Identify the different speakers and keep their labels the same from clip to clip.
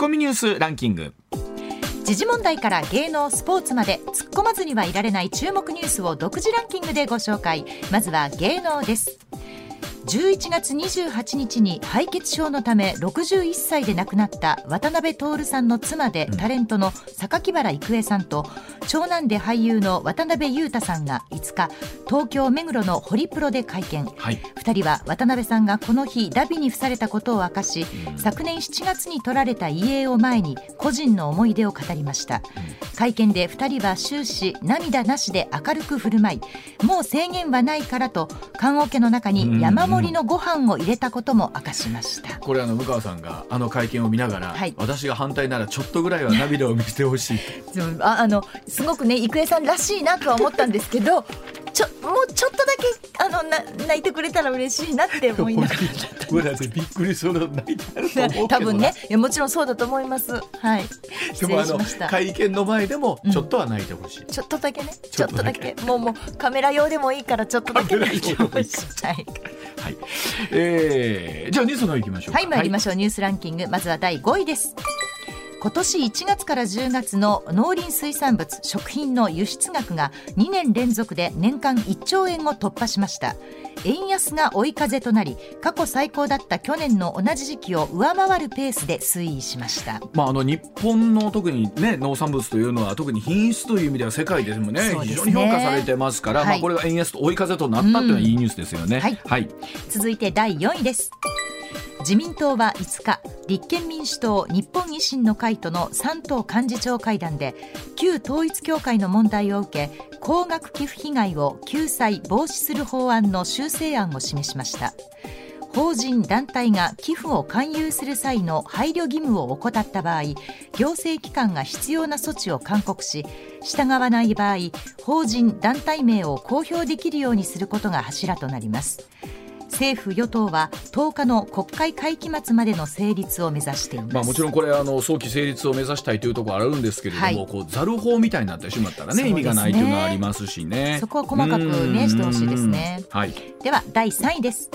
Speaker 1: コミニュースランキング。
Speaker 2: 時事問題から芸能スポーツまで突っ込まずにはいられない注目ニュースを独自ランキングでご紹介。まずは芸能です。11月28日に敗血症のため61歳で亡くなった渡辺徹さんの妻でタレントの榊原郁恵さんと長男で俳優の渡辺裕太さんが5日東京目黒のホリプロで会見、はい、2人は渡辺さんがこの日ダビに付されたことを明かし、うん、昨年7月に取られた遺影を前に個人の思い出を語りました、うん、会見で2人は終始涙なしで明るく振る舞いもう制限はないからと棺桶の中に山盛りのご飯を入れたことも明かしました、
Speaker 1: これあの向川さんがあの会見を見ながら、はい、私が反対ならちょっとぐらいは涙を見せてほしい
Speaker 2: ああのすごくね郁恵さんらしいなとは思ったんですけどちょもうちょっとだけあのな泣いてくれたら嬉しいなって思いながら。
Speaker 1: びっくりそうな泣いてる
Speaker 2: 多分ね。いやもちろんそうだと思います。はい。
Speaker 1: でもあの会見の前でもちょっとは泣いてほしい、うん、
Speaker 2: ちょっとだけね。ちょっとだけ。もうもうカメラ用でもいいからちょっとだけ。泣いてほしいはい、
Speaker 1: はい。えー、じゃあニュースの方行きましょう
Speaker 2: はい参りましょう、はい、ニュースランキング。まずは第5位です今年1月から10月の農林水産物食品の輸出額が2年連続で年間1兆円を突破しました。円安が追い風となり過去最高だった去年の同じ時期を上回るペースで推移しました、
Speaker 1: まあ、あの日本の特に、ね、農産物というのは特に品質という意味では世界でもね、ね、非常に評価されてますから、はい、まあ、これが円安と追い風となったというのはいいニュースですよね。はい、はい、
Speaker 2: 続いて第4位です自民党は5日立憲民主党日本維新の会との3党幹事長会談で旧統一教会の問題を受け高額寄付被害を救済防止する法案の修正案を示しました。法人団体が寄付を勧誘する際の配慮義務を怠った場合行政機関が必要な措置を勧告し従わない場合法人団体名を公表できるようにすることが柱となります。政府与党は10日の国会会期末までの成立を目指しています、
Speaker 1: まあ、もちろんこれあの早期成立を目指したいというところあるんですけれども、はい、こうざる法みたいになってしまったらね、ね、意味がないというのはありますしね。
Speaker 2: そこは細かくねしてほしいですね、はい、では第3位です。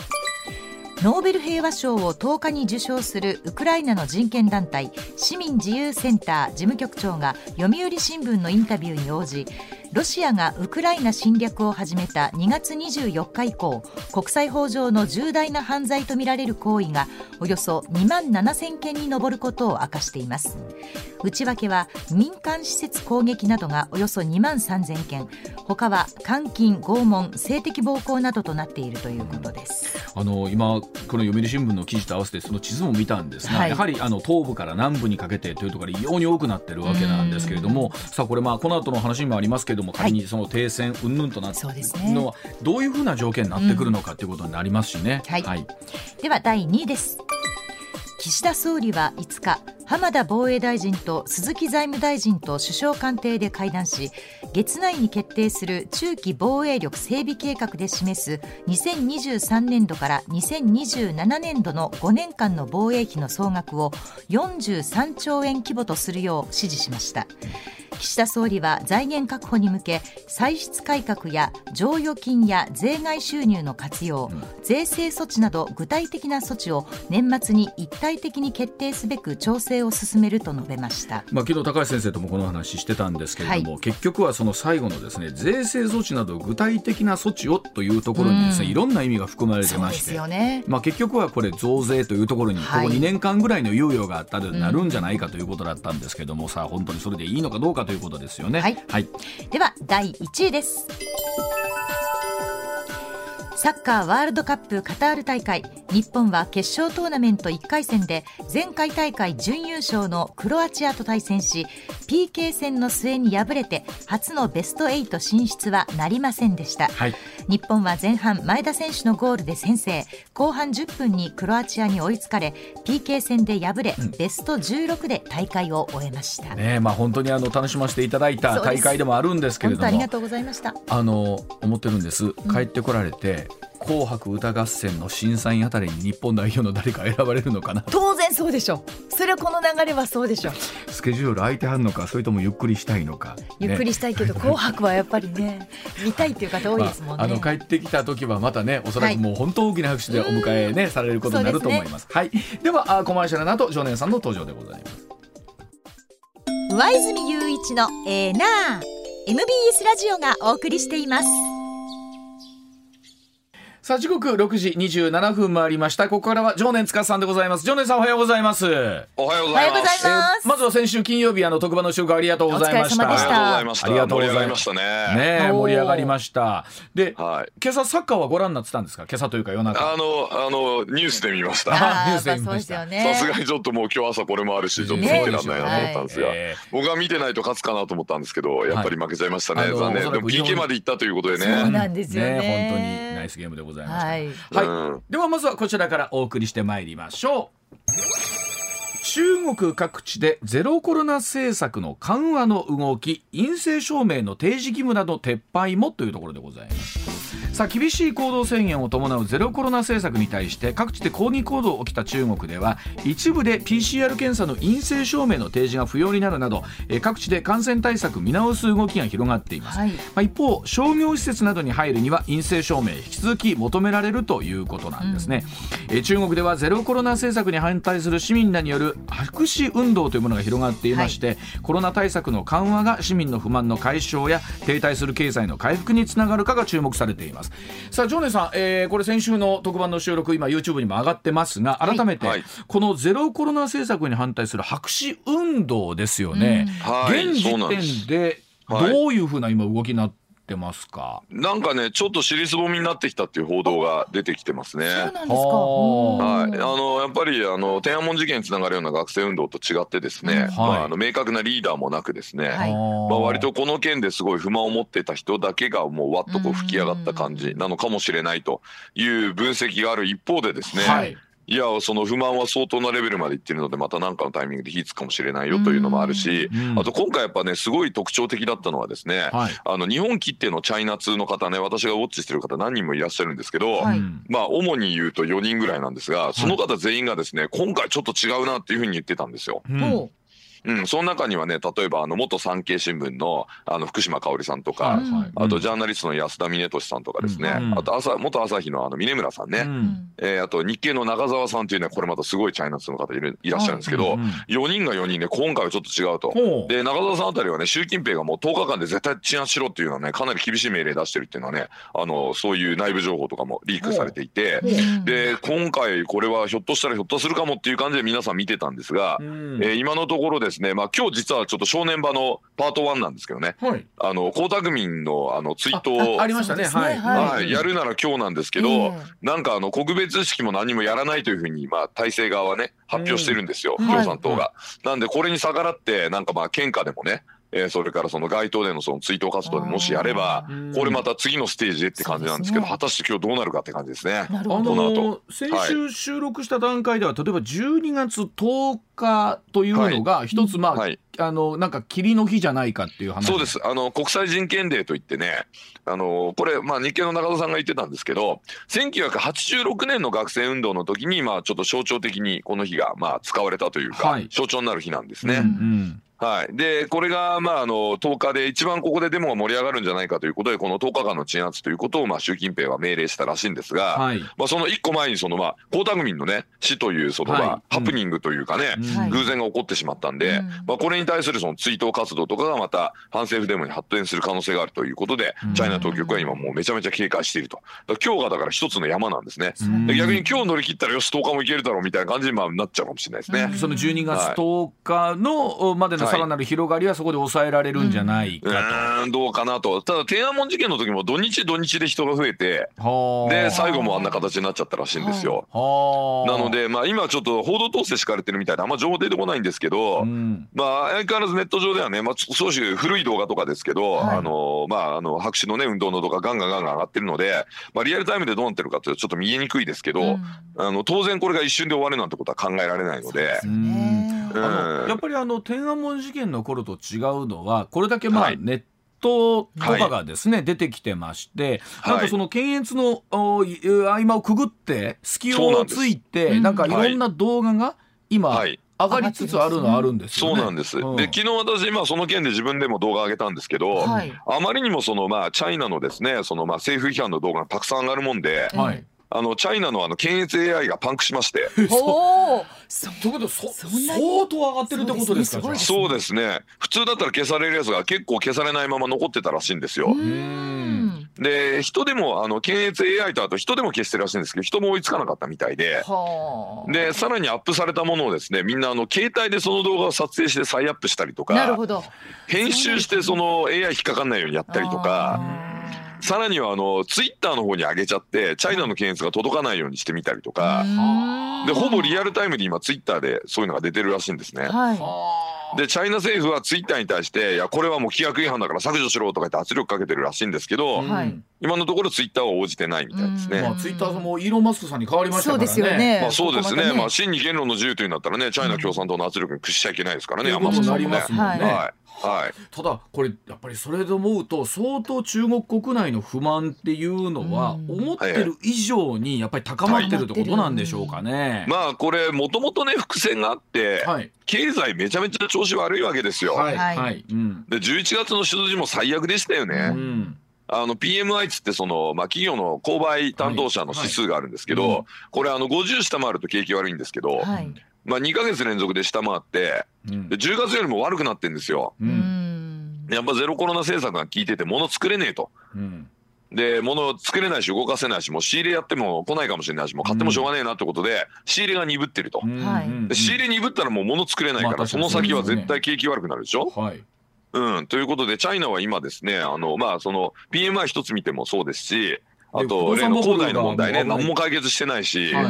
Speaker 2: ノーベル平和賞を10日に受賞するウクライナの人権団体市民自由センター事務局長が読売新聞のインタビューに応じロシアがウクライナ侵略を始めた2月24日以降国際法上の重大な犯罪とみられる行為がおよそ2万7000件に上ることを明かしています。内訳は民間施設攻撃などがおよそ2万3000件。他は監禁拷問性的暴行などとなっているということです。
Speaker 1: あの今この読売新聞の記事と合わせてその地図も見たんですが、はい、やはりあの東部から南部にかけてというところが異様に多くなっているわけなんですけれどもさあこれまあこの後の話にもありますけれどもも仮にその停戦云々となってのはどういうふうな条件になってくるのかということになりますしね。
Speaker 2: はい、はい、では第2位です。岸田総理は5日浜田防衛大臣と鈴木財務大臣と首相官邸で会談し月内に決定する中期防衛力整備計画で示す2023年度から2027年度の5年間の防衛費の総額を43兆円規模とするよう指示しました。岸田総理は財源確保に向け歳出改革や剰余金や税外収入の活用、うん、税制措置など具体的な措置を年末に一体的に決定すべく調整を進めると述べました、
Speaker 1: まあ、昨日高橋先生ともこの話してたんですけれども、はい、結局はその最後のですね税制措置など具体的な措置をというところにですね、うん、いろんな意味が含まれてまして、ね、まあ、結局はこれ増税というところにここ2年間ぐらいの猶予があったらなるんじゃないかということだったんですけども、さあ本当にそれでいいのかどうかということですよね。
Speaker 2: はい、はい、では第1位です。サッカーワールドカップカタール大会。日本は決勝トーナメント1回戦で前回大会準優勝のクロアチアと対戦し PK 戦の末に敗れて初のベスト8進出はなりませんでした、はい、日本は前半前田選手のゴールで先制。後半10分にクロアチアに追いつかれ PK 戦で敗れ、うん、ベスト16で大会を終えました。
Speaker 1: ねまあ本当にあの楽しませていただいた大会でもあるんですけれども。
Speaker 2: ありがとうございました。
Speaker 1: あの思ってるんです。帰ってこられて、うん紅白歌合戦の審査員あたりに日本代表の誰か選ばれるのかな？
Speaker 2: 当然そうでしょう。それはこの流れはそうでしょ
Speaker 1: う。スケジュール空いてはんのかそれともゆっくりしたいのか、ね、
Speaker 2: ゆっくりしたいけど 紅白はやっぱりね見たいっていう方多いですもんね、まあ、あ
Speaker 1: の帰ってきた時はまたねおそらくもう本当大きな拍手でお迎えね、されることになると思います、ね、はい。ではあコマーシャルの後常念さんの登場でございます。
Speaker 2: 上泉雄一のエーナー MBS ラジオがお送りしています
Speaker 1: さあ時刻6時27分回りました。ここからは常年司さんでございます。常年さんおはようございます。
Speaker 3: おはようございます、え
Speaker 1: ー、まずは先週金曜日あの特番の収録ありがとうございました。
Speaker 3: ありがとうございました。ね。
Speaker 1: ね盛り上がりました。で、はい、今朝サッカーはご覧になってたんですか？今朝というか夜中。
Speaker 3: あのあのニュースで見ました。
Speaker 2: ニュースで見ました。さ
Speaker 3: すがにちょっともう今日朝これもあるしちょっと見てらんないなと思ったんですが、えー、僕は見てないと勝つかなと思ったんですけどやっぱり負けちゃいましたね、はい、残念。でも PK まで行ったということでね。
Speaker 2: そうなんですよね。
Speaker 1: ね本当にナイスゲームでございました、はい。はい、うん、ではまずはこちらからお送りしてまいりましょう。中国各地でゼロコロナ政策の緩和の動き陰性証明の提示義務など撤廃もというところでございますさあ厳しい行動制限を伴うゼロコロナ政策に対して各地で抗議行動が起きた中国では一部で PCR 検査の陰性証明の提示が不要になるなどえ各地で感染対策見直す動きが広がっています、はい、まあ、一方商業施設などに入るには陰性証明引き続き求められるということなんですね、うん、え中国ではゼロコロナ政策に反対する市民らによる白紙運動というものが広がっていまして、はい、コロナ対策の緩和が市民の不満の解消や停滞する経済の回復につながるかが注目されていますさあ常念さん、えー、これ先週の特番の収録今 YouTube にも上がってますが改めて、はい、このゼロコロナ政策に反対する白紙運動ですよね、うん、現時点でどういうふうな今動きになってってますか？
Speaker 3: なんかねちょっと尻すぼみになってきたっていう報道が出てきてますね。そうなんですか。
Speaker 2: は
Speaker 3: い、あのやっぱりあの天安門事件につながるような学生運動と違ってですね、はい、まああの明確なリーダーもなくですね、はい、まあ割とこの件ですごい不満を持ってた人だけがもうわっとこう吹き上がった感じなのかもしれないという分析がある一方でですね、はい、いやその不満は相当なレベルまでいってるのでまた何かのタイミングで火つくかもしれないよというのもあるし、あと今回やっぱねすごい特徴的だったのはですね、はい、あの日本きってのチャイナ通の方ね私がウォッチしてる方何人もいらっしゃるんですけど、はい、まあ主に言うと4人ぐらいなんですがその方全員がですね今回ちょっと違うなっていうふうに言ってたんですよ。うんうん、その中にはね例えばあの元産経新聞のあの福島香織さんとか、あとジャーナリストの安田峰俊さんとかですね、あと朝元朝日のあの峰村さんね、うん、えー、あと日経の中澤さんっていうねこれまたすごいチャイナツの方いるいらっしゃるんですけど、はい、4人が4人で今回はちょっと違うと。で中澤さんあたりはね習近平がもう10日間で絶対鎮圧しろっていうのはねかなり厳しい命令出してるっていうのはねあのそういう内部情報とかもリークされていて、で今回これはひょっとしたらひょっとするかもっていう感じで皆さん見てたんですが、うん、えー、今のところですね。まあ今日実ははちょっと正念場のパート1なんですけどね、はい、あの江沢民のあの追悼
Speaker 1: ありましたね、はい、
Speaker 3: はい、やるなら今日なんですけど、えー、なんかあの告別式も何もやらないというふうに、まあ、体制側はね発表してるんですよ、共産党が。なんでこれに逆らってなんかまあ献花でもねえー、それからその街頭でのその追悼活動でもしやればこれまた次のステージでって感じなんですけど、ね、果たして今日どうなるかって感じですね。
Speaker 1: あの先週収録した段階では、はい、例えば12月10日というのが一つまあ、はい、あのなんか霧の日じゃないかっていう話。
Speaker 3: そうです。あの国際人権デーといってねあのこれ、まあ、日経の中田さんが言ってたんですけど1986年の学生運動の時にまあちょっと象徴的にこの日がまあ使われたというか、はい、象徴になる日なんですね。うんうんはい、でこれが、まあ、あの10日で一番ここでデモが盛り上がるんじゃないかということでこの10日間の鎮圧ということを、まあ、習近平は命令したらしいんですが、はい、まあ、その1個前にその、まあ、江沢民の、ね、死というその、まあ、ハプニングというかね、うん、偶然が起こってしまったんで、うん、まあ、これに対するその追悼活動とかがまた反政府デモに発展する可能性があるということで、チャイナ当局は今もうめちゃめちゃ警戒していると。今日がだから一つの山なんですね、で逆に今日乗り切ったらよし10日もいけるだろうみたいな感じにまあなっちゃうかもしれないですね。
Speaker 1: その12月10日のまでのさらなる広がりりはそこで抑えられるんじゃないか
Speaker 3: と。うん、どうかなと。ただ天安門事件の時も土日土日で人が増えて、で最後もあんな形になっちゃったらしいんですよ。なのでまあ今ちょっと報道統制敷かれてるみたいであんま情報出てこないんですけど、うん、まあ相変わらずネット上ではね、まあ少し古い動画とかですけど、はい、あのまああの白紙のね運動の動画ガンガンガンガン上がってるので、まあリアルタイムでどうなってるかってちょっと見えにくいですけど、うん、あの当然これが一瞬で終わるなんてことは考えられないので。
Speaker 1: あのやっぱりあの天安門事件の頃と違うのはこれだけまあ、ネットとかがですね、はい、出てきてまして、なんかその検閲の合間をくぐって隙をついてなんかい。ろんな動画が今、はい。上がりつつあるのはあるんです
Speaker 3: よ、ね、そうなんです。うん、で昨日私まあその件で自分でも動画上げたんですけど、はい、あまりにもそのまあチャイナのですねそのまあ政府批判の動画がたくさん上がるもんで、はい、あのチャイナのあの検閲 AI がパンクしまして。
Speaker 2: おお。
Speaker 1: ということそ相当上がってるってことですか？
Speaker 3: そうですね。普通だったら消されるやつが結構消されないまま残ってたらしいんですよ。で人でもあの検閲 AI とあと人でも消してるらしいんですけど人も追いつかなかったみたいででさらにアップされたものをですねみんなあの携帯でその動画を撮影して再アップしたりとか編集してその AI 引っかかんないようにやったりとか。さらにはあのツイッターの方に上げちゃってチャイナの検閲が届かないようにしてみたりとかでほぼリアルタイムで今ツイッターでそういうのが出てるらしいんですね。はいでチャイナ政府はツイッターに対していやこれはもう規約違反だから削除しろとか言って圧力かけてるらしいんですけど、はい、今のところツイッターは応じてないみたいですね。まあ、
Speaker 1: ツイッターもイーロン・マスクさんに変わりましたからね。そうですよ
Speaker 2: ね。
Speaker 3: まあそうですね。まあ真に言論の自由というんだったらねチャイナ共産党の圧力に屈しちゃいけないですからね。
Speaker 1: あんまりなりますもんね。はいはい、ただこれやっぱりそれで思うと相当中国国内の不満っていうのは思ってる以上にやっぱり高まってるってことなんでしょうかね。
Speaker 3: まあこれもともとね伏線があって、はい、経済めちゃめちゃ調子悪いわけですよ。はい。はい。うん、で11月の数字も最悪でしたよね。うん。あの PMI つってその、まあ、企業の購買担当者の指数があるんですけど、はい。はい。うん、これあの50下回ると景気悪いんですけど、はい、まあ、2か月連続で下回って、うん、で10月よりも悪くなってんですよ。うん、やっぱゼロコロナ政策が効いてて物作れねえと。うん。で物作れないし動かせないしもう仕入れやっても来ないかもしれないしもう買ってもしょうがねえなってことで、仕入れが鈍ってると、で仕入れ鈍ったらもう物作れないから、その先は絶対景気悪くなるでしょ、はい、うん、ということでチャイナは今ですねあのまあその PMI 一つ見てもそうですしあと例の恒大の問題ね何も解決してないし、はい、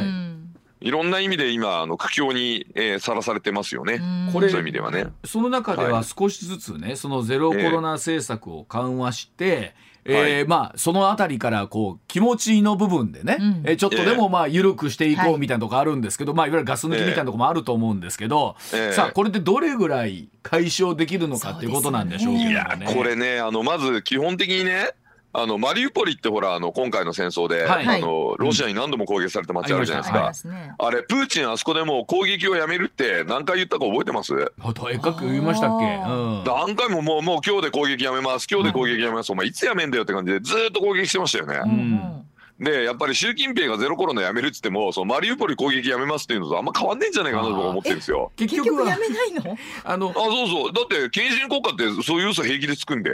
Speaker 3: いろんな意味で今あの苦境にさら、えー、されてますよね。これそういう意味ではね。
Speaker 1: その中では少しずつね、はい、そのゼロコロナ政策を緩和して、えー、えー、まあそのあたりからこう気持ちの部分でね、うん、えちょっとでもまあ緩くしていこうみたいなとこあるんですけど、はい、まあいわゆるガス抜きみたいなとこもあると思うんですけど、えー、さあこれでどれぐらい解消できるのかっていうことなんでしょうけどね。いや
Speaker 3: これねあのまず基本的にねあのマリウポリってほらあの今回の戦争で、はい、あのロシアに何度も攻撃された街あるじゃないですか、うんああれプーチンあそこでもう攻撃をやめるって何回言ったか覚えてます？
Speaker 1: えかく言いましたっけ、う
Speaker 3: ん、何回ももうもう今日で攻撃やめます今日で攻撃やめます、お前いつやめんだよって感じでずっと攻撃してましたよね。うんでやっぱり習近平がゼロコロナやめるっつってもそのマリウポリ攻撃やめますっていうのとあんま変わんねえんじゃないかなと思ってるんですよ。
Speaker 2: 結局やめないの？
Speaker 3: あのあそうそう。だって権威主義国家ってそういう嘘平気でつくんで。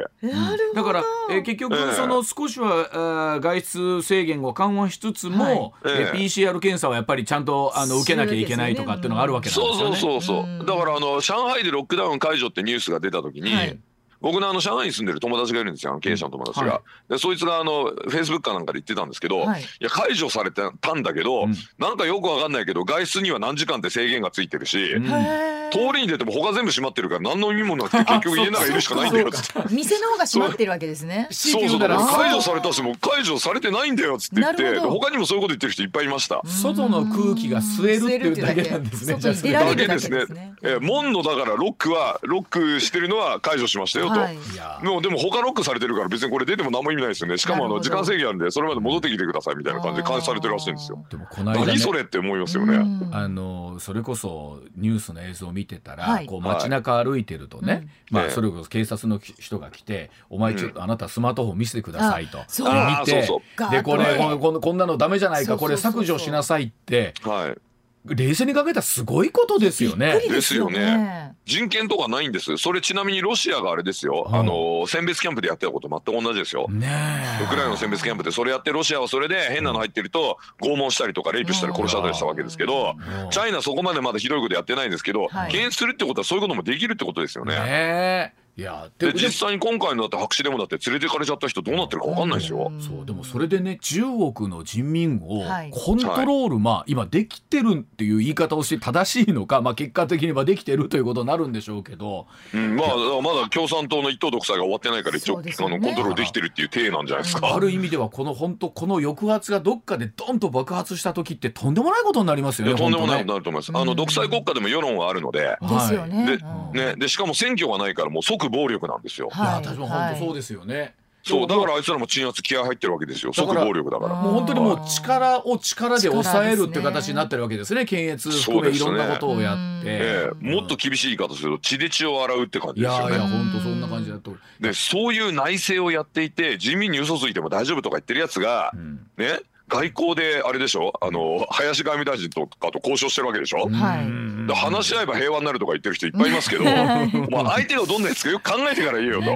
Speaker 1: だから、えー、結局その少しは、えー、外出制限を緩和しつつも、はい、えー、PCR 検査はやっぱりちゃんとあの受けなきゃいけないとかっていうのがあるわけなんですよね。
Speaker 3: そうそうそうそう。だからあの上海でロックダウン解除ってニュースが出た時に、はい僕のあの上海に住んでる友達がいるんですよ。経営者の友達が、はい、でそいつがあのフェイスブックかなんかで言ってたんですけど、はい、いや解除されてたんだけど、うん、なんかよくわかんないけど外出には何時間って制限がついてるし、うん通りに出ても他全部閉まってるから何の意味もなくて結局家の中いるしかないんだよっつって
Speaker 2: 店の方が閉まってるわけですね。
Speaker 3: そう。そう。解除されたしも解除されてないんだよっつって言って他にもそういうこと言ってる人いっぱいいました。
Speaker 1: 外の空気が吸えるっていうだけなんですね
Speaker 3: だけ。ですね。え門のだからロックはロックしてるのは解除しましたよと、はい、もうでも他ロックされてるから別にこれ出ても何も意味ないですよね。しかもあの時間制限あるんでそれまで戻ってきてくださいみたいな感じで監視されてるらしいんですよ。でもこの間、ね、何それって思いますよね。
Speaker 1: あのそれこそニュースの映像を見てたら、はい、こう街中歩いてるとね、はい、まあ、それこそ警察の人が来て「お前ちょっとあなたスマートフォン見せてください」と、見てでこれここんなのダメじゃないかこれ削除しなさいって、はい、冷静に考えたらすごいことですよね。
Speaker 3: ですよね。人権とかないんです。それちなみにロシアがあれですよ。あの選別キャンプでやってたこと全く同じですよ。ねウクライナの選別キャンプでそれやってロシアはそれで変なの入ってると拷問したりとかレイプしたり殺したりしたわけですけど、チャイナそこまでまだひどいことやってないんですけど、検閲するってことはそういうこともできるってことですよね。ねいやで実際に今回のだって白紙でもだって連れてかれちゃった人どうなってるか分かんないですよ。
Speaker 1: そうでもそれでね10億の人民をコントロール、はい、まあ今できてるっていう言い方をして正しいのか、まあ、結果的にはできてるということになるんでしょうけど、
Speaker 3: うん、まあまだ共産党の一党独裁が終わってないから一応、ね、あのコントロールできてるっていう体なんじゃないですか？
Speaker 1: ある意味ではこの本当この抑圧がどっかでドンと爆発した時ってとんでもないことになりますよね。
Speaker 3: とんでもないことになると思います。あの独裁国家でも世論はあるので、
Speaker 2: ですよね。
Speaker 3: でねでしかも選挙がないからもう即暴力なんですよ。
Speaker 1: はい、いや私も本当そうですよね。
Speaker 3: そうだからあいつらも鎮圧気合入ってるわけですよ。即暴力だから。
Speaker 1: もう本当にもう力を力で抑えるっていう形になってるわけですね。検閲含めいろんなことをやって、え
Speaker 3: え、もっと厳しい言い方すると血で血を洗うって感じですよ。ね
Speaker 1: いやいや本当そんな感じだと。
Speaker 3: でそういう内政をやっていて人民に嘘ついても大丈夫とか言ってるやつが、うん、ね外交であれでしょ？あの林外務大臣とかと交渉してるわけでしょ、はい、話し合えば平和になるとか言ってる人いっぱいいますけど、まあ相手がどんなやつかよく考えてから言えよと。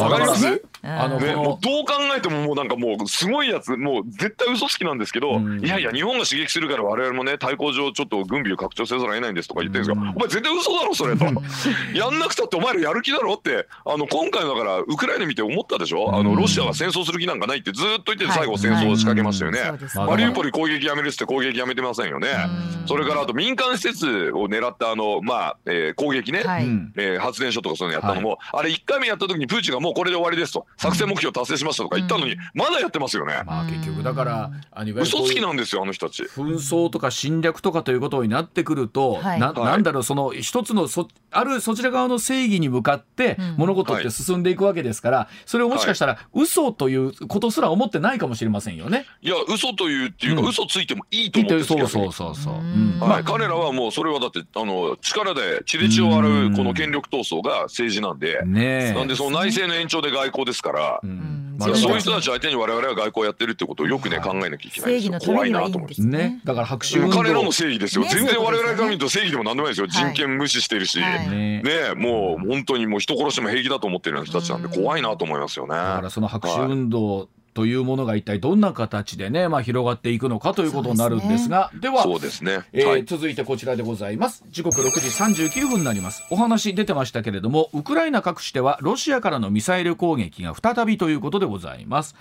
Speaker 3: わかります、あのね、もうどう考えてももうなんかもうすごいやつもう絶対嘘つきなんですけど、いやいや日本が刺激するから我々もね対抗上ちょっと軍備を拡張せざるを得ないんですとか言ってるんですが、お前絶対嘘だろそれと。やんなくたってお前らやる気だろってあの今回だからウクライナ見て思ったでしょ、あのロシアは戦争する気なんかないってずっと言って最後戦争を仕掛けましたよね。マリウポリ攻撃やめるって攻撃やめてませんよね。それからあと民間施設を狙ったあのまあ、えー、攻撃ね、はい、えー、発電所とかそういうのやったのも、あれ1回目やった時にプーチンがもうこれで終わりですと作戦目標達成しましたとか言ったのに、まだやってますよね。
Speaker 1: まあ結局だから
Speaker 3: 嘘つきなんですよあの人たち。
Speaker 1: 紛争とか侵略とかということになってくると、はい、ななんだろうその一つのそあるそちら側の正義に向かって物事って進んでいくわけですから、それをもしかしたら嘘ということすら思ってないかもしれませんよね。
Speaker 3: いや嘘というっていうか、うん、嘘ついてもいいと思って
Speaker 1: そうそうそうそう。
Speaker 3: はい、彼らはもうそれはだってあの力で血で血を洗うこの権力闘争が政治なんで、ね、なんでその内政の延長で外交ですから。まあ、そういう人たち相手に我々は外交やってるってことをよくね考えなきゃいけないですよ。怖いなと思って。
Speaker 1: ね、だから白紙
Speaker 3: 彼らの正義ですよ。全然我々から見ると正義でもなんでもないですよ。人権無視してるし、ねもう本当にもう人殺しても平気だと思ってるような人たちなんで怖いなと思いますよね。だ
Speaker 1: からその白紙運動というものが一体どんな形でね、まあ、広がっていくのかということになるんですがでは
Speaker 3: そうですね、
Speaker 1: えー続いてこちらでございます。時刻6時39分になります。お話出てましたけれどもウクライナ各地ではロシアからのミサイル攻撃が再びということでございます、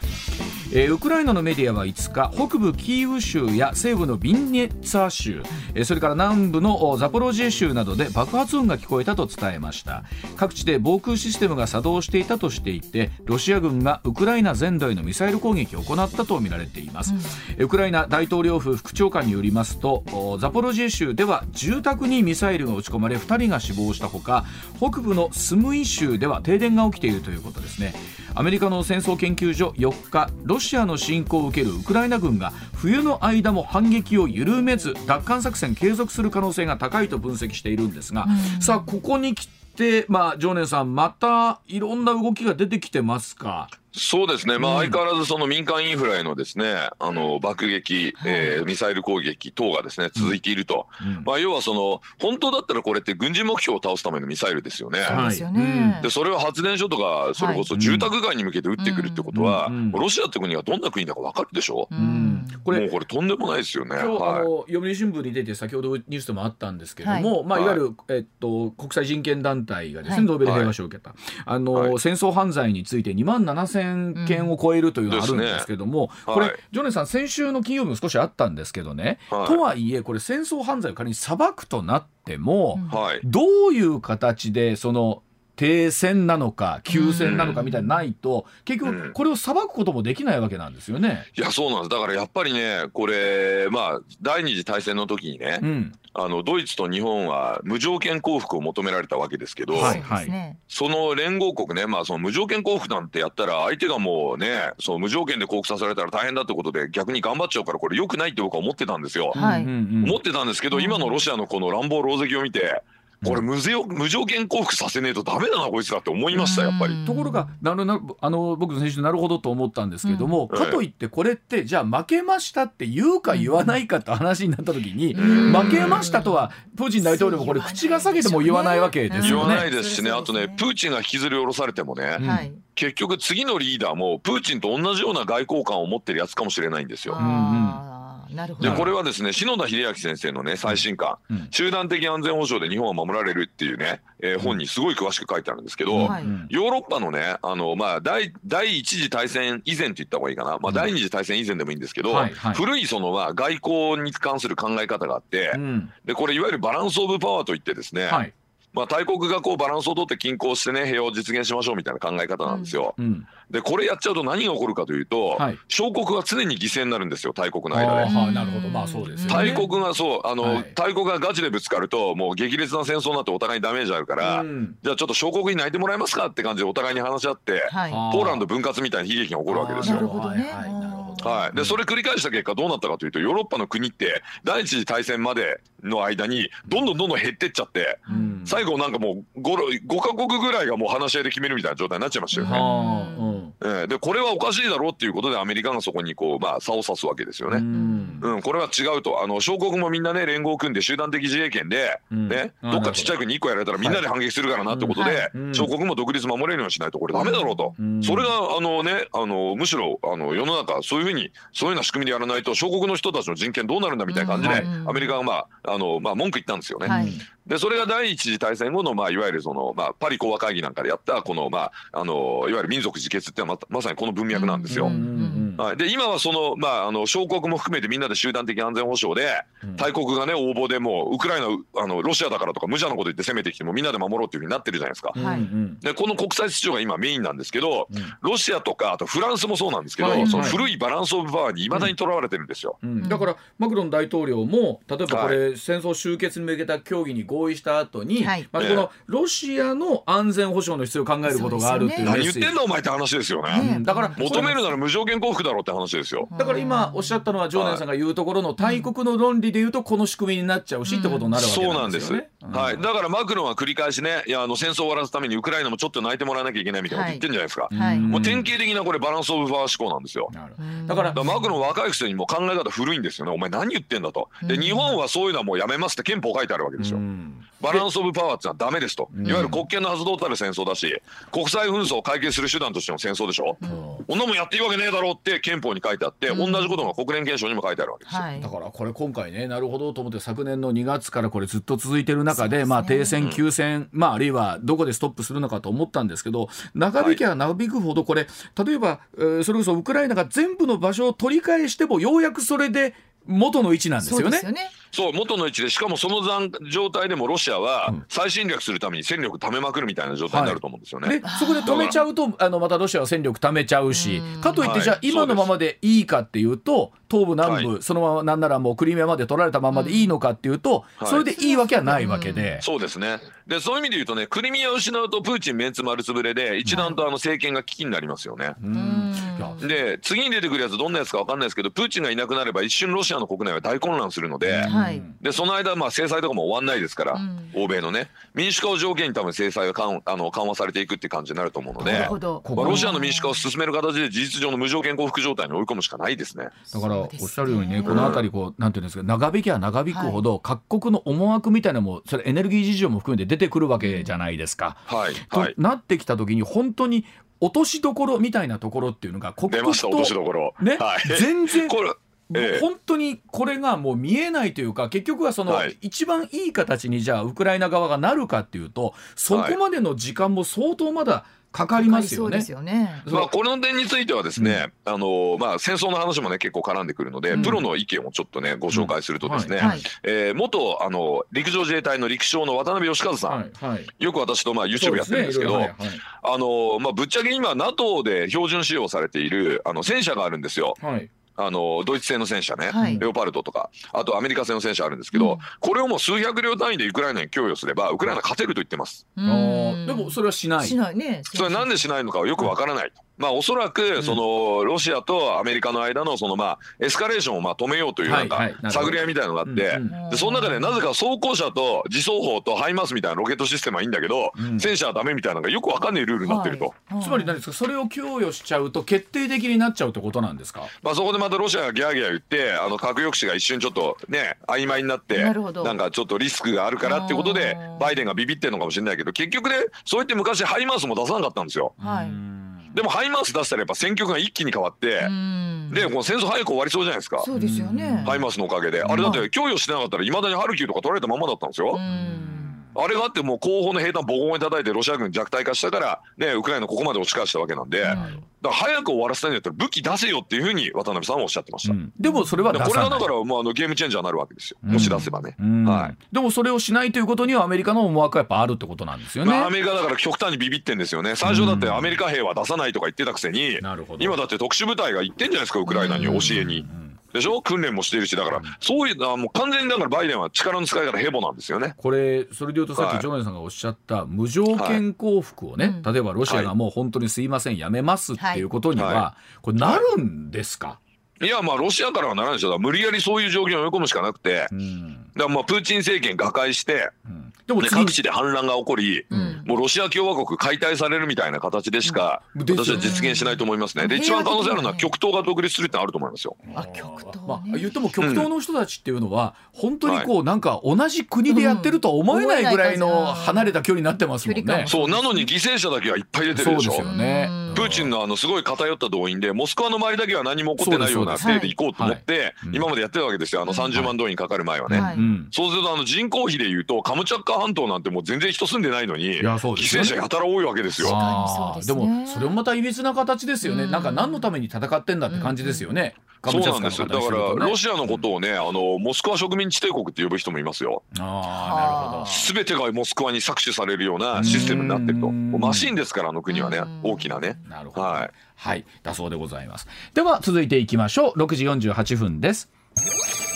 Speaker 1: えー、ウクライナのメディアは5日北部キーウ州や西部のビンネッツァ州、えー、それから南部のザポロジエ州などで爆発音が聞こえたと伝えました。各地で防空システムが作動していたとしていてロシア軍がウクライナ全土へのミサイル攻撃を行ったとみられています、うん、ウクライナ大統領府副長官によりますとザポロジエ州では住宅にミサイルが撃ち込まれ2人が死亡したほか北部のスムイ州では停電が起きているということですね。アメリカの戦争研究所4日ロシアの侵攻を受けるウクライナ軍が冬の間も反撃を緩めず奪還作戦継続する可能性が高いと分析しているんですが、うん、さあここに来て、まあ、常念さんまたいろんな動きが出てきてますか？
Speaker 3: そうですね、まあ、相変わらずその民間インフラへのですね、あの爆撃、えー、ミサイル攻撃等がですね続いていると、まあ、要はその本当だったらこれって軍事目標を倒すためのミサイルですよね。でそれは発電所とかそれこそ住宅街に向けて撃ってくるってことは、ロシアって国がどんな国だか分かるでしょ、う。これもうこれとんでもないですよね。
Speaker 1: 今日、はい、あの読売新聞に出て先ほどニュースでもあったんですけども、はい。まあ、いわゆる、えっと、国際人権団体がですね、ノーベル平和賞を受けた、あの戦争犯罪について2万7000件を超えるというのがあるんですけども、これ、ジョネさん先週の金曜日も少しあったんですけどね、とはいえこれ戦争犯罪を仮に裁くとなっても、どういう形でその停戦なのか休戦なのかみたいなないと、結局これを裁くこともできないわけなんですよね。
Speaker 3: いやそうなんです。だからやっぱりねこれまあ第二次大戦の時にね、うん、あのドイツと日本は無条件降伏を求められたわけですけど、はい。はい、その連合国ね、まあ、その無条件降伏なんてやったら相手がもうねその無条件で降伏させられたら大変だってことで逆に頑張っちゃうからこれよくないって僕は思ってたんですよ。はい、思ってたんですけど今のロシアのこの乱暴狼藉を見てこれ無無条件降伏させねえとダメだなこいつらって思いましたやっぱり。
Speaker 1: ところがなるなあの僕の選手なるほどと思ったんですけども、うん、かといってこれってじゃあ負けましたって言うか言わないかって話になった時に、負けましたとはプーチン大統領もこれ口が下げても言わないわけですよね。
Speaker 3: 言わないですしねあとねプーチンが引きずり下ろされてもね、うん、結局次のリーダーもプーチンと同じような外交官を持ってるやつかもしれないんですよ。うんうんなるほど。でこれはですね篠田秀明先生のね最新刊、うん、集団的安全保障で日本は守られる」っていうね、えー、本にすごい詳しく書いてあるんですけど、ヨーロッパのねあの、まあ第、第一次大戦以前って言った方がいいかな、まあ、第二次大戦以前でもいいんですけど、はいはい、古いその、まあ、外交に関する考え方があって、うん、でこれいわゆるバランス・オブ・パワーといってですね、はいまあ、大国がこうバランスをとって均衡してね平和を実現しましょうみたいな考え方なんですよ。うん、でこれやっちゃうと何が起こるかというと、はい、小国は常に犠牲になるんですよ大国の間で。なるほど。まあそうです、ね、大国がそうあの、はい、大国がガチでぶつかるともう激烈な戦争になってお互いにダメージあるから、うん、じゃあちょっと小国に泣いてもらえますかって感じでお互いに話し合って、はい、ポーランド分割みたいな悲劇が起こるわけですよ。なるほどね、はい、でそれ繰り返した結果どうなったかというとヨーロッパの国って第一次大戦までの間にどんどんどんどん減ってっちゃって、うん、最後なんかもう 5, 5カ国ぐらいがもう話し合いで決めるみたいな状態になっちゃいましたよ。ね。えー、でこれはおかしいだろうっていうことでアメリカがそこにこう、まあ、差を差すわけですよね。うん、うん、これは違うと。あの小国もみんなね連合を組んで集団的自衛権で、うん、ね、どっかちっちゃい国1個やられたらみんなで反撃するからなってことで、はい、小国も独立守れるようにしないとこれダメだろうと、うん、それがあの、ね、あのむしろあの世の中そういうふうにそういうような仕組みでやらないと小国の人たちの人権どうなるんだみたいな感じで、アメリカが、まああのまあ、文句言ったんですよね。はいでそれが第一次大戦後の、まあ、いわゆるその、まあ、パリ講和会議なんかでやったこの、まあ、あのいわゆる民族自決ってままさにこの文脈なんですよ。はい、で今はその,、まあ、あの小国も含めてみんなで集団的安全保障で、大国がね応募でもうウクライナあのロシアだからとか無茶なこと言って攻めてきてもみんなで守ろうっていうふうになってるじゃないですか。はい、でこの国際秩序が今メインなんですけど、ロシアとかあとフランスもそうなんですけど、はい、その古いバランス・オブ・パワーにいまだにとらわれてるんですよ、
Speaker 1: だからマクロン大統領も例えばこれ、戦争終結に向けた協議に合意した後にはい、まあ、このロシアの安全保障の必要を考えることがあるっていう、
Speaker 3: ね、何言ってんだお前って話ですよね、だから求めるなら無条件降伏だろうって話ですよ。
Speaker 1: だから今おっしゃったのは常念さんが言うところの大国の論理でいうとこの仕組みになっちゃうしってことになるわけなんですよね、
Speaker 3: そうなんです、はい、だからマクロンは繰り返しねいやあの戦争を終わらすためにウクライナもちょっと泣いてもらわなきゃいけないみたいなこと言ってるんじゃないですか、はい、もう典型的なこれバランスオブパワー思考なんですよ。だからマクロン若いくせにも考え方古いんですよね。お前何言ってんだと。で日本はそういうのはもうやめますって憲法書いてあるわけですよバランスオブパワーってのはダメですと、いわゆる国権の発動たる戦争だし国際紛争を解決する手段としての戦争でしょ、うん、こんなもんやっていいわけねえだろうって憲法に書いてあって、うん、同じことが国連憲章にも書いてあるわけですよ、はい、
Speaker 1: だからこれ今回ねなるほどと思って昨年の2月からこれずっと続いてる中で、ね、まあ停戦休戦、まああるいはどこでストップするのかと思ったんですけど長引きは長引くほどこれ例えば、えー、それこそウクライナが全部の場所を取り返してもようやくそれで元の位置なんですよね。
Speaker 3: そう元の位置でしかもその状態でもロシアは再侵略するために戦力貯めまくるみたいな状態になると思うんですよね。はい、
Speaker 1: でそこで止めちゃうとあのまたロシアは戦力貯めちゃうしかといってじゃあ今のままでいいかっていうと東部南部、はい、そのままなんならもうクリミアまで取られたままでいいのかっていうと、それでいいわけはないわけで。
Speaker 3: そうですね。でそういう意味で言うとねクリミアを失うとプーチンメンツ丸つぶれで一段とあの政権が危機になりますよね。で次に出てくるやつどんなやつか分かんないですけどプーチンがいなくなれば一瞬ロシアの国内は大混乱するので,、でその間まあ制裁とかも終わんないですから、欧米のね。民主化を条件に多分制裁が緩あの緩和されていくっていう感じになると思うので、まあ、ロシアの民主化を進める形で事実上の無条件降伏状態に追い込むしかないですね。
Speaker 1: だからおっしゃるようにねこの辺りこうなんていうんですか長引きは長引くほど各国の思惑みたいなのもそれエネルギー事情も含めて出てくるわけじゃないですか。
Speaker 3: はい、
Speaker 1: となってきた時に本当に落としどころみたいなところっていうのが
Speaker 3: 刻々と
Speaker 1: ね、はい、全然ええ、本当にこれがもう見えないというか結局はその、一番いい形にじゃあウクライナ側がなるかっていうとそこまでの時間も相当まだかかりますよね。よね。
Speaker 3: まあこの点についてはですね、うん、あのまあ戦争の話もね結構絡んでくるので、うん、プロの意見をちょっとねご紹介するとですね、うんはい、えー、元あの陸上自衛隊の陸将の渡辺義和さん、はい。はい、よく私とまあ YouTube やってるんですけど、あのまあぶっちゃけ今 NATO で標準使用されているあの戦車があるんですよ。はいあのドイツ製の戦車ね、はい、レオパルトとかあとアメリカ製の戦車あるんですけど、うん、これをもう数百両単位でウクライナに供与すればウクライナ勝てると言ってます。
Speaker 1: でもそれはしない。
Speaker 2: しないね。
Speaker 3: それなんでしないのかはよくわからない。まあ、おそらくそのロシアとアメリカの間のそのまあエスカレーションをまあ止めようというなんか探り合いみたいなのがあってでその中でなぜか装甲車と自走砲とハイマースみたいなロケットシステムはいいんだけど戦車はダメみたいなのがよくわかんないルールになってると。
Speaker 1: つまり何ですか？それを供与しちゃうと決定的になっちゃうってことなんですか、
Speaker 3: まあ、そこでまたロシアがギャーギャー言ってあの核抑止が一瞬ちょっとね曖昧になってなんかちょっとリスクがあるからってことでバイデンがビビってるのかもしれないけど結局ねそうやって昔ハイマースも出さなかったんですよ。はいでもハイマース出したらやっぱ戦局が一気に変わってでこの戦争早く終わりそうじゃないですか。
Speaker 2: そうですよね。
Speaker 3: ハイマースのおかげで。あれだって供与してなかったらいまだにハルキウとか取られたままだったんですよ。あれがあってもう後方の兵隊ボコボコに叩いてロシア軍弱体化したから、ね、ウクライナここまで押し返したわけなんで、だから早く終わらせたいんだったら武器出せよっていうふうに渡辺さんはおっしゃってました、うん、
Speaker 1: でもそれはこ
Speaker 3: れはだからもうあのゲームチェンジャーになるわけですよ、もし出せばね、
Speaker 1: はい、でもそれをしないということにはアメリカの思惑はやっぱあるってことなんですよね、ま
Speaker 3: あ、アメリカだから極端にビビってんですよね。最初だってアメリカ兵は出さないとか言ってたくせに、今だって特殊部隊が行ってんじゃないですかウクライナに教えに。でしょ？訓練もしているしだからそういうあもう完全にだからバイデンは力の使い方ヘボなんですよね。
Speaker 1: これそれでいうとさっきジョネさんがおっしゃった無条件降伏をね、はい、例えばロシアがもう本当にすいませんやめますっていうことには、はい、これなるんですか、
Speaker 3: いやまあロシアからはならないでしょ。無理やりそういう状況に追い込むしかなくて、うん、だからまあプーチン政権瓦解して、うんでも各地で反乱が起こり、うん、もうロシア共和国解体されるみたいな形でしか、うん、私は実現しないと思いますね。で一番可能性あるのは極東が独立するってあると思いますよ。
Speaker 2: あ極東、ね、
Speaker 1: まあ、言っても極東の人たちっていうのは、うん、本当にこう、なんか同じ国でやってるとは思えないぐらいの離れた距離になってますもんね。
Speaker 3: そう。なのに犠牲者だけはいっぱい出てるでしょ。そうですよね。プーチンのあのすごい偏った動員でモスクワの周りだけは何も起こってないようなせいで行こうと思って、今までやってたわけですよ。あの30万動員かかる前はね。はい、そうするとあの人口比でいうとカムチャッカ半島なんてもう全然人住んでないのに、ね、犠牲者やたら多いわけですよ。
Speaker 1: でもそれもまたいびつな形ですよね、なんか何のために戦ってんだって感じですよね。
Speaker 3: そうなんですだからロシアのことをねあのモスクワ植民地帝国って呼ぶ人もいますよ。あなるほど。全てがモスクワに搾取されるようなシステムになってると。マシンですからあの国はね大きなね。
Speaker 1: なるほど、はい、はい、だそうでございます。では続いていきましょう。6時48分です。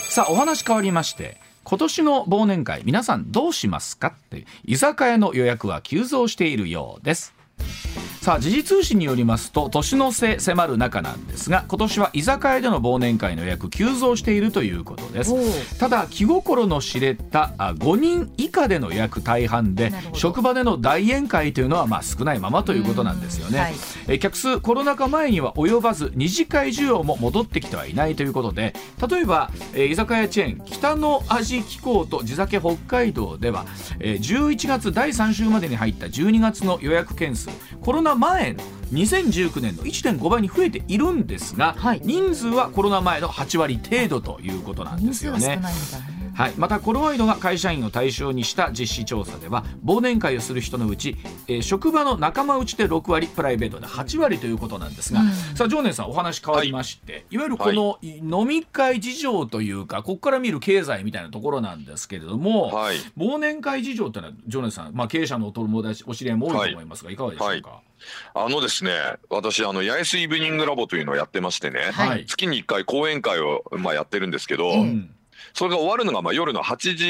Speaker 1: さあお話変わりまして今年の忘年会皆さんどうしますか？って居酒屋の予約は急増しているようです。さあ時事通信によりますと年の瀬迫る中なんですが今年は居酒屋での忘年会の予約急増しているということです。ただ気心の知れた5人以下での予約大半で職場での大宴会というのはまあ少ないままということなんですよね、はい、え客数コロナ禍前には及ばず二次会需要も戻ってきてはいないということで例えば、え居酒屋チェーン北の味機構と地酒北海道では、え11月第3週までに入った12月の予約件数コロナ前の2019年の1.5倍に増えているんですが、はい、人数はコロナ前の8割程度ということなんですよね。はい、またコロワイドが会社員を対象にした実施調査では忘年会をする人のうち、えー、職場の仲間内で6割プライベートで8割ということなんですが、うん、さあ常念さんお話変わりまして、はい、いわゆるこの飲み会事情というかここから見る経済みたいなところなんですけれども、はい、忘年会事情というのは常念さん、まあ、経営者のお友達お知り合いも多いと思いますが、い、かがでしょうか、
Speaker 3: あのですね、私、あの、八重洲イブニングラボというのをやってましてね、はい、月に1回講演会を、まあ、やってるんですけど、うん、それが終わるのがまあ夜の8時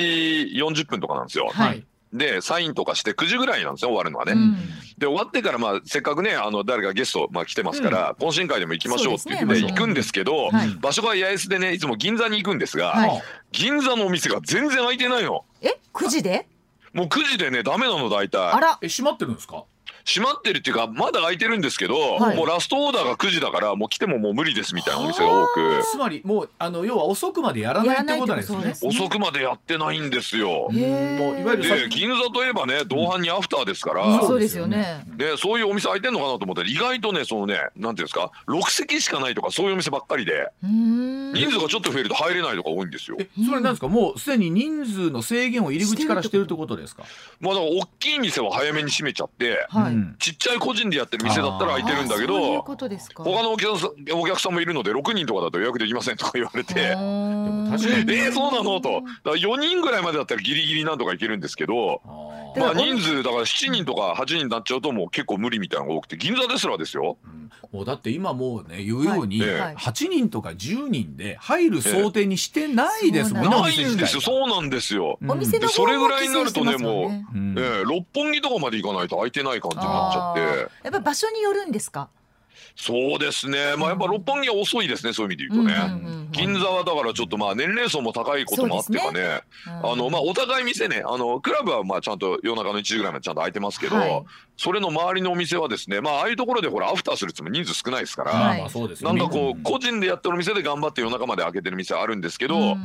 Speaker 3: 40分とかなんですよ。はい、でサインとかして9時ぐらいなんですよ終わるのはね。うん、で終わってからまあせっかくねあの誰かゲスト、まあ、来てますから、うん、懇親会でも行きましょうって言って行くんですけど、はい、場所が八重洲でねいつも銀座に行くんですが、はい、銀座のお店が全然開いてないの。
Speaker 2: え？9時で？
Speaker 3: もう9時でねダメなの大体。
Speaker 1: あら。え閉まってるんですか？
Speaker 3: 閉まってるっていうかまだ開いてるんですけど、はい、もうラストオーダーが9時だからもう来てももう無理ですみたいなお店が多く。
Speaker 1: つまりもうあの要は遅くまでやらないってことですね。
Speaker 3: 遅くまでやってないんですよ。もう
Speaker 1: い
Speaker 3: わゆる銀座といえばね同伴にアフターですから、
Speaker 2: そうですよね。
Speaker 3: でそういうお店開いてんのかなと思ったら意外とねそのねなんていうんですか6席しかないとかそういうお店ばっかりで人数がちょっと増えると入れないとか多いんですよ。
Speaker 1: それなんですか？もうすでに人数の制限を入り口からしてるってことですか？
Speaker 3: まあだから大きい店は早めに閉めちゃって、はい、ちっちゃい個人でやってる店だったら空いてるんだけど他のお客さんお客さんもいるので6人とかだと予約できませんとか言われて。えー、そうなの？と。だ4人ぐらいまでだったらギリギリなんとかいけるんですけどまあ人数だから7人とか8人になっちゃうともう結構無理みたいなのが多くて銀座ですらですよ、
Speaker 1: うん、もうだって今もうね言うように、はい、8人とか10人で入る想定にしてないですもんね、
Speaker 3: ないんですよ。そうなんですよ、うん、それぐらいになるとねもう、うん、えー、六本木とかまで行かないと空いてない感じになっちゃって。
Speaker 2: やっぱ場所によるんですか？
Speaker 3: そうですね、まあ、やっぱ六本木は遅いですね、そういう意味で言うとね、銀座はだからちょっとまあ年齢層も高いこともあってかね、ね。あのまあ、お互い店ね、あのクラブはまあちゃんと夜中の1時ぐらいまでちゃんと開いてますけど、はい、それの周りのお店はですね、まあ、ああいうところでほら、アフターするっても人数少ないですから、はい、なんかこう、個人でやってる店で頑張って夜中まで開けてる店あるんですけど、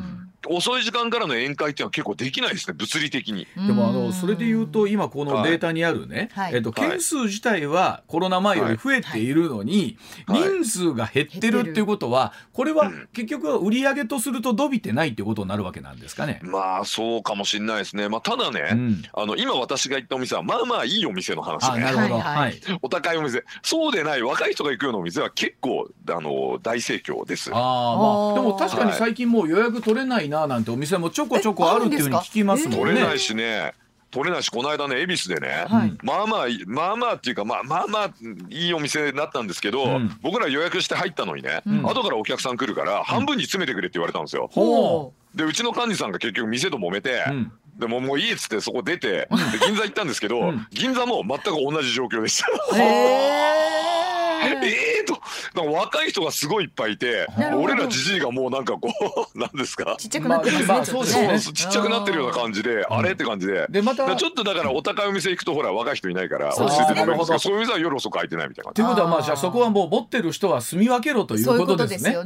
Speaker 3: 遅い時間からの宴会っていうのは結構できないですね物理的に。
Speaker 1: でもあのそれでいうと今このデータにあるね、はい、えっと、件数自体はコロナ前より増えているのに、はい、人数が減ってるっていうことはこれは結局は売り上げとすると伸びてないっていうことになるわけなんですかね。
Speaker 3: まあそうかもしれないですね、まあ、ただね、うん、あの今私が行ったお店はまあまあいいお店の話ね。なるほど、はい、お高いお店。そうでない若い人が行くようなお店は結構あの大盛況です。あ
Speaker 1: まあ、でも確かに最近もう予約取れないななんてお店もちょこちょこあるっていうふうに聞きますもんね。
Speaker 3: 取れないしね。取れないしこの間ね恵比寿でね、はい、まあまあまあまあっていうかまあまあまあいいお店だったんですけど、うん、僕ら予約して入ったのにね、うん、後からお客さん来るから半分に詰めてくれって言われたんですよ。うん、でうちの幹事さんが結局店と揉めて、でももういいっつってそこ出てで銀座行ったんですけど、銀座も全く同じ状況でした。えー若い人がすごいいっぱいいて俺らじじいがもうなんかこう なんですか？
Speaker 2: ちっちゃくなってますね,、まあ、そうです
Speaker 3: ねちっちゃくなってるような感じで、あれって感じで。でまたちょっとだからお高いお店行くとほら若い人いないから落ち着いてるんですけどそういう店は夜遅く空いてないみたいな
Speaker 1: ということはまあじゃあそこはもう持ってる人は住み分けろということですね。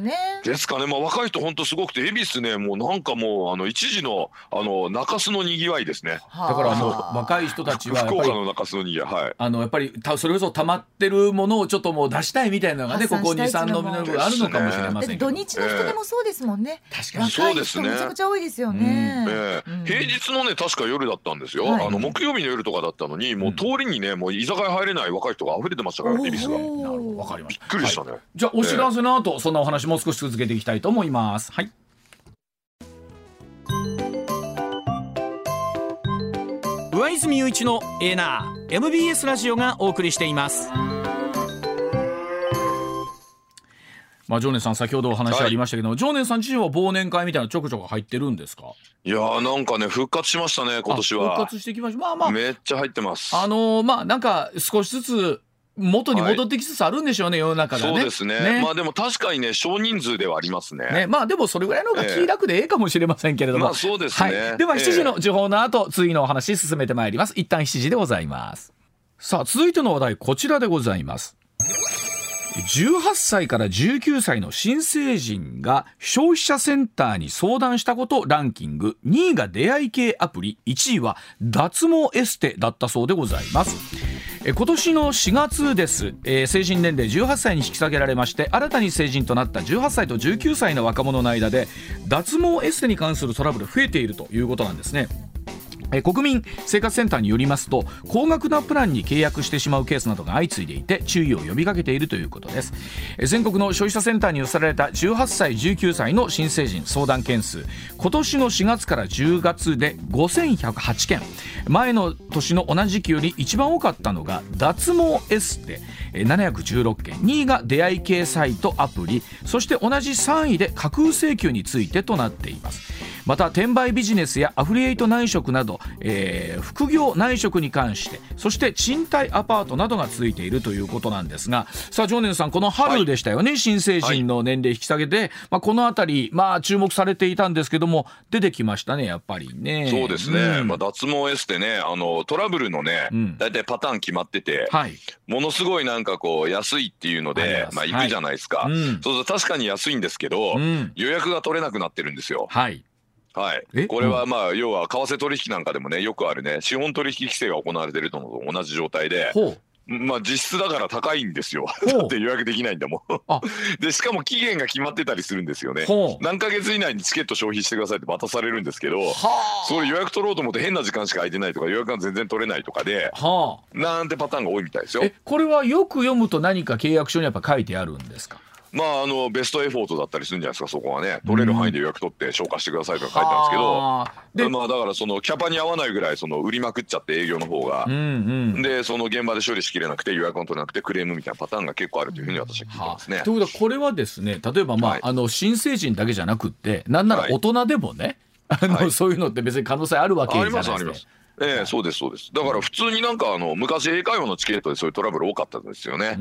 Speaker 3: ですかね、まあ、若い人本当すごくて恵比寿ねもうなんかもうあの一時のあの中洲のにぎわいですね。
Speaker 1: だからもう若い人たちは
Speaker 3: 福岡の中洲のにぎわい、はい、
Speaker 1: あのやっぱりたそれこそ溜まってるものをちょっともう出したいみたいなのがねここ2、3の部分あるのかもしれません
Speaker 2: 土日の人でもそうですもんね。
Speaker 1: 確かに
Speaker 3: そうですね。
Speaker 2: めちゃくちゃ多いですよね。
Speaker 3: ええ平日のね確か夜だったんですよ。あの木曜日の夜とかだったのにもう通りにねもう居酒屋入れない若い人が溢れてましたから恵比寿が。
Speaker 1: わかりまし
Speaker 3: た。びっくりしたね。
Speaker 1: じゃあお知らせの後そんなお話もう少し続けていきたいと思います。はい。上泉雄一のエナー MBS ラジオがお送りしています。まあ、常念さん先ほどお話ありましたけど、はい、常念さん自身は忘年会みたいなちょこちょこ入ってるんですか？
Speaker 3: いやーなんかね復活しましたね今年は
Speaker 1: 復活してきましたまあまあ
Speaker 3: めっちゃ入ってます
Speaker 1: あのー、まあなんか少しずつ元に戻ってきつつあるんでしょうね、はい、世の中でね。
Speaker 3: そうですね、ね、まあでも確かにね少人数ではありますね。ね
Speaker 1: まあでもそれぐらいの方が気楽でええかもしれませんけれども。
Speaker 3: まあそうですね。
Speaker 1: はい、では7時の時報の後、次のお話進めてまいります。一旦7時でございます。さあ続いての話題こちらでございます。18歳から19歳の新成人が消費者センターに相談したことランキング。2位が出会い系アプリ。1位は脱毛エステだったそうでございます。今年の4月です、えー、成人年齢18歳に引き下げられまして新たに成人となった18歳と19歳の若者の間で脱毛エステに関するトラブル増えているということなんですね。え国民生活センターによりますと高額なプランに契約してしまうケースなどが相次いでいて注意を呼びかけているということです。全国の消費者センターに寄せられた18歳19歳の新成人相談件数今年の4月から10月で5108件。前の年の同じ時期より一番多かったのが脱毛エステ716件。2位が出会い系サイトアプリそして同じ3位で架空請求についてとなっています。また転売ビジネスやアフリエイト内職など、えー、副業内職に関してそして賃貸アパートなどが続いているということなんですがさあ常念さんこの春でしたよね、はい、新成人の年齢引き下げで、まあ、この辺り、まあ、注目されていたんですけども出てきましたねやっぱりね。
Speaker 3: そうですね、うん、まあ、脱毛エステねあのトラブルのね、うん、大体パターン決まってて、はい、ものすごいなんかこう安いっていうのでまあ、行くじゃないですか、はい。うん、そうそう確かに安いんですけど、予約が取れなくなってるんですよ。はいはい、これはまあ要は為替取引なんかでもねよくあるね資本取引規制が行われてるのと同じ状態で。まあ実質だから高いんですよ。だって予約できないんだもん。でしかも期限が決まってたりするんですよね。何ヶ月以内にチケット消費してくださいって渡されるんですけど、それ予約取ろうと思って変な時間しか空いてないとか予約が全然取れないとかで、なんてパターンが多いみたいですよ。
Speaker 1: これはよく読むと何か契約書にやっぱ書いてあるんですか？
Speaker 3: まあ、あのベストエフォートだったりするんじゃないですかそこはね。取れる範囲で予約取って消化してくださいとか書いてあるんですけど。まあだからそのキャパに合わないぐらいその売りまくっちゃって営業の方が、うんうん、でその現場で処理しきれなくて予約も取れなくてクレームみたいなパターンが結構あるというふうに私は聞いてますね。
Speaker 1: ということはこれはですね例えばまあはい、あの新成人だけじゃなくってなんなら大人でもね、はい、あの、はい、そういうのって別に可能性あるわけじゃないですか。
Speaker 3: ええそうですそうです。だから普通になんかあの昔英会話のチケットでそういうトラブル多かったんですよね。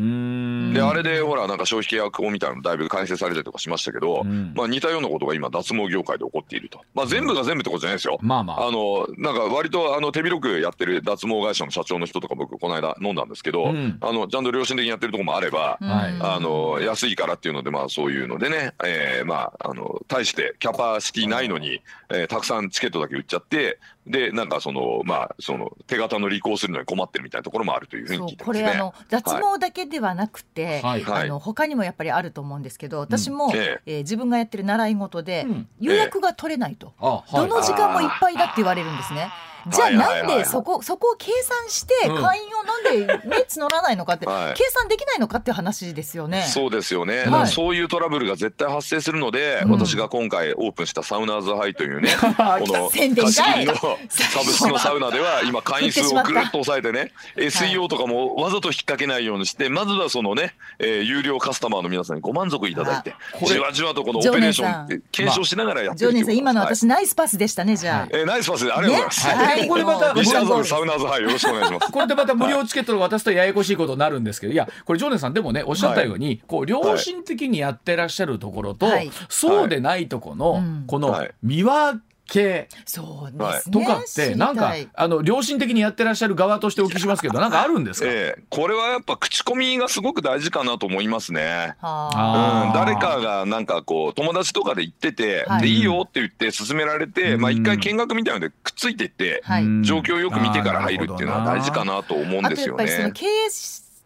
Speaker 3: であれでほらなんか消費契約法みたいなのだいぶ改正されたりとかしましたけど、まあ似たようなことが今脱毛業界で起こっていると。まあ全部が全部ってことじゃないですよ、まあまあ。あのなんか割とあの手広くやってる脱毛会社の社長の人とか僕この間飲んだんですけど、うん、あのちゃんと良心的にやってるとこもあれば、あの安いからっていうのでまあそういうのでね、えー、まああの対してキャパシティないのに、えー、たくさんチケットだけ売っちゃってでなんかそのまあその手形の履行するのに困ってるみたいなところもあるというふうに聞いてます、ね、これあの
Speaker 2: 脱毛だけではなくて、はい、あの他にもやっぱりあると思うんですけど私も、うん、え。えー、自分がやってる習い事で、予約が取れないと、えー、どの時間もいっぱいだって言われるんですね。じゃあなんでそこそこを計算して会員をなんでね募らないのかって、計算できないのかっていう話ですよね。
Speaker 3: そうですよね。そういうトラブルが絶対発生するので、私が今回オープンしたサウナーズハイというね、この貸し切りの サブスクのサウナでは今会員数をぐるっと抑えてね、SEO とかもわざと引っ掛けないようにして、まずはそのね、えー、有料カスタマーの皆さんにご満足いただいて、じわじわとこのオペレーション検証しながらやってる。ジョーネさん
Speaker 2: 今の私ナイスパスでしたねじゃあ。
Speaker 3: えナイスパスでありがとうございます。
Speaker 1: これまた
Speaker 3: 西田サウナーズはいよろしくお願いします。
Speaker 1: これでまた無料チケッットを渡すとややこしいことになるんですけどいやこれジョーネさんでもねおっしゃったように、はい、こう良心的にやってらっしゃるところと、はい、そうでないところの、この見分系。
Speaker 2: そうです
Speaker 1: ね、とかってなんかあの良心的にやってらっしゃる側としてお聞きしますけど なんかあるんですか、え
Speaker 3: ー、これはやっぱ口コミがすごく大事かなと思いますね。うん、誰かがなんかこう友達とかで行ってて、はい、でいいよって言って勧められて、まあ一回見学みたいなのでくっついていって、状況をよく見てから入るっていうのは大事かなと思うんですよね。
Speaker 2: 経営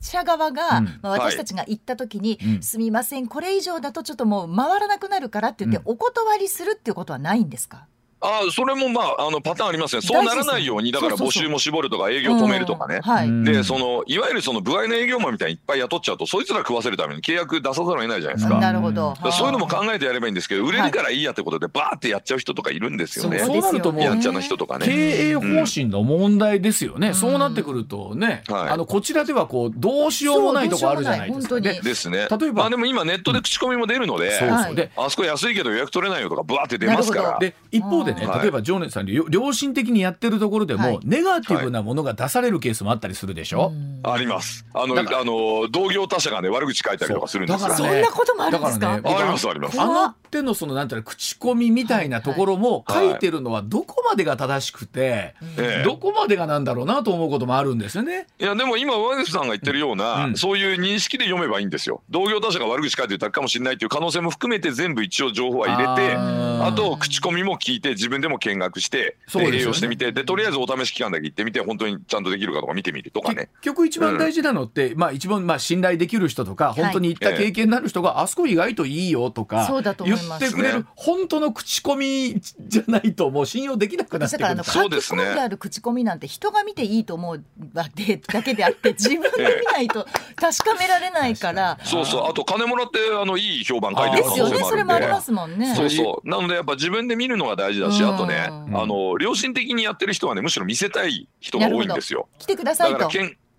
Speaker 2: 者側が、うん、まあ、私たちが行った時に、はい、すみませんこれ以上だとちょっともう回らなくなるからって言って、お断りするっていうことはないんですか？
Speaker 3: あそれもまああのパターンありますね。そうならないようにだから募集も絞るとか営業止めるとかね、はい、でそのいわゆるその部合の営業マンみたいにいっぱい雇っちゃうとそいつら食わせるために契約出さざるを得ないじゃないですか。
Speaker 2: なるほど。
Speaker 3: そういうのも考えてやればいいんですけど売れるからいいやってことでバーってやっちゃう人とかいるんですよね、
Speaker 1: そうなるともう
Speaker 3: やんちゃな人とかね。
Speaker 1: 経営方針の問題ですよね、うん、そうなってくるとね、あのこちらではこうどうしようもないとこあるじゃないですか、ね、
Speaker 3: ですね。例えば、まあ、でも今ネットで口コミも出るので、そうそう。であそこ安いけど予約取れないよとかバーって出ますから。
Speaker 1: で一方でね。例えば常念さん良心的にやってるところでも、はい、ネガティブなものが出されるケースもあったりするでしょ、
Speaker 3: はい、あります。あのあの同業他社がね悪口書いたりとかするんですよ、
Speaker 2: ね、そんなこともあるんですか、
Speaker 3: ね、ありますあります。
Speaker 1: あの手のそのなんていうの口コミみたいなところも書いてるのはどこまでが正しくて、はい、どこまでがなんだろうなと思うこともあるんですよね。
Speaker 3: いやでも今上口さんが言ってるような、うん、そういう認識で読めばいいんですよ。同業他社が悪口書いてたかもしれないっていう可能性も含めて全部一応情報は入れてあと口コミも聞いて自分でも見学して栄養してみてでとりあえずお試し期間だけ行ってみて本当にちゃんとできるかとか見てみるとかね。
Speaker 1: 結局一番大事なのって、うん、まあ一番まあ信頼できる人とか本当に行った経験になる人が、はい、あそこ意外といいよとか言ってくれる本当の口コミじゃないともう信用できなくなってくる。
Speaker 3: そうですね。
Speaker 2: ある口コミなんて人が見ていいと思う だけであって自分が見ないと確かめられないから、
Speaker 3: そうそう。あと金もらってあのいい評判書いて
Speaker 2: るですよね。それもありますもんね。
Speaker 3: そうそう。なのでやっぱ自分で見るのが大事だしあとねあの良心的にやってる人はねむしろ見せたい人が多いんですよ。
Speaker 2: 来てくださいと。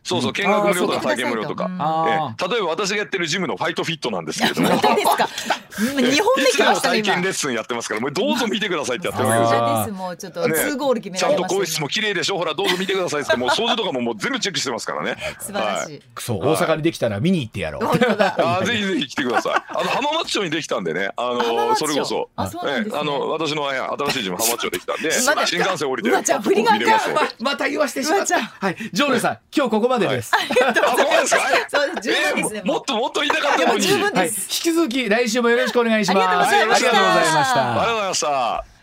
Speaker 3: そうそう見学無料とか。体験無料とか、え例えば私がやってるジムのファイトフィットなんですけれども。
Speaker 2: 日本で来ました
Speaker 3: 体験レッスンやってますからもうどうぞ見てくださいってやってるわけです
Speaker 2: よ。ですもうちょっと2ゴール決め
Speaker 3: ちゃんと更衣室も綺麗でしょ？ほらどうぞ見てくださいってもう掃除とかももう全部チェックしてますからね。
Speaker 2: 素晴らしい。
Speaker 1: そう大阪にできたら見に行ってやろう。
Speaker 3: あぜひぜひ。来てください。あの浜松町にできたんでね。あのそれこそ。あの私の新しいジム浜松町できたんで。新幹線降りて。見れます。
Speaker 1: また言わしてしまった。はい。ジョーネさん今日ここまでです。
Speaker 3: あ、そうですか？そう十分です、もっともっと言いたかったのに。
Speaker 2: はい、
Speaker 1: 引き続き来週もよろしくお願いします。あ
Speaker 2: りがとうございました。ありがとうござい
Speaker 3: ました。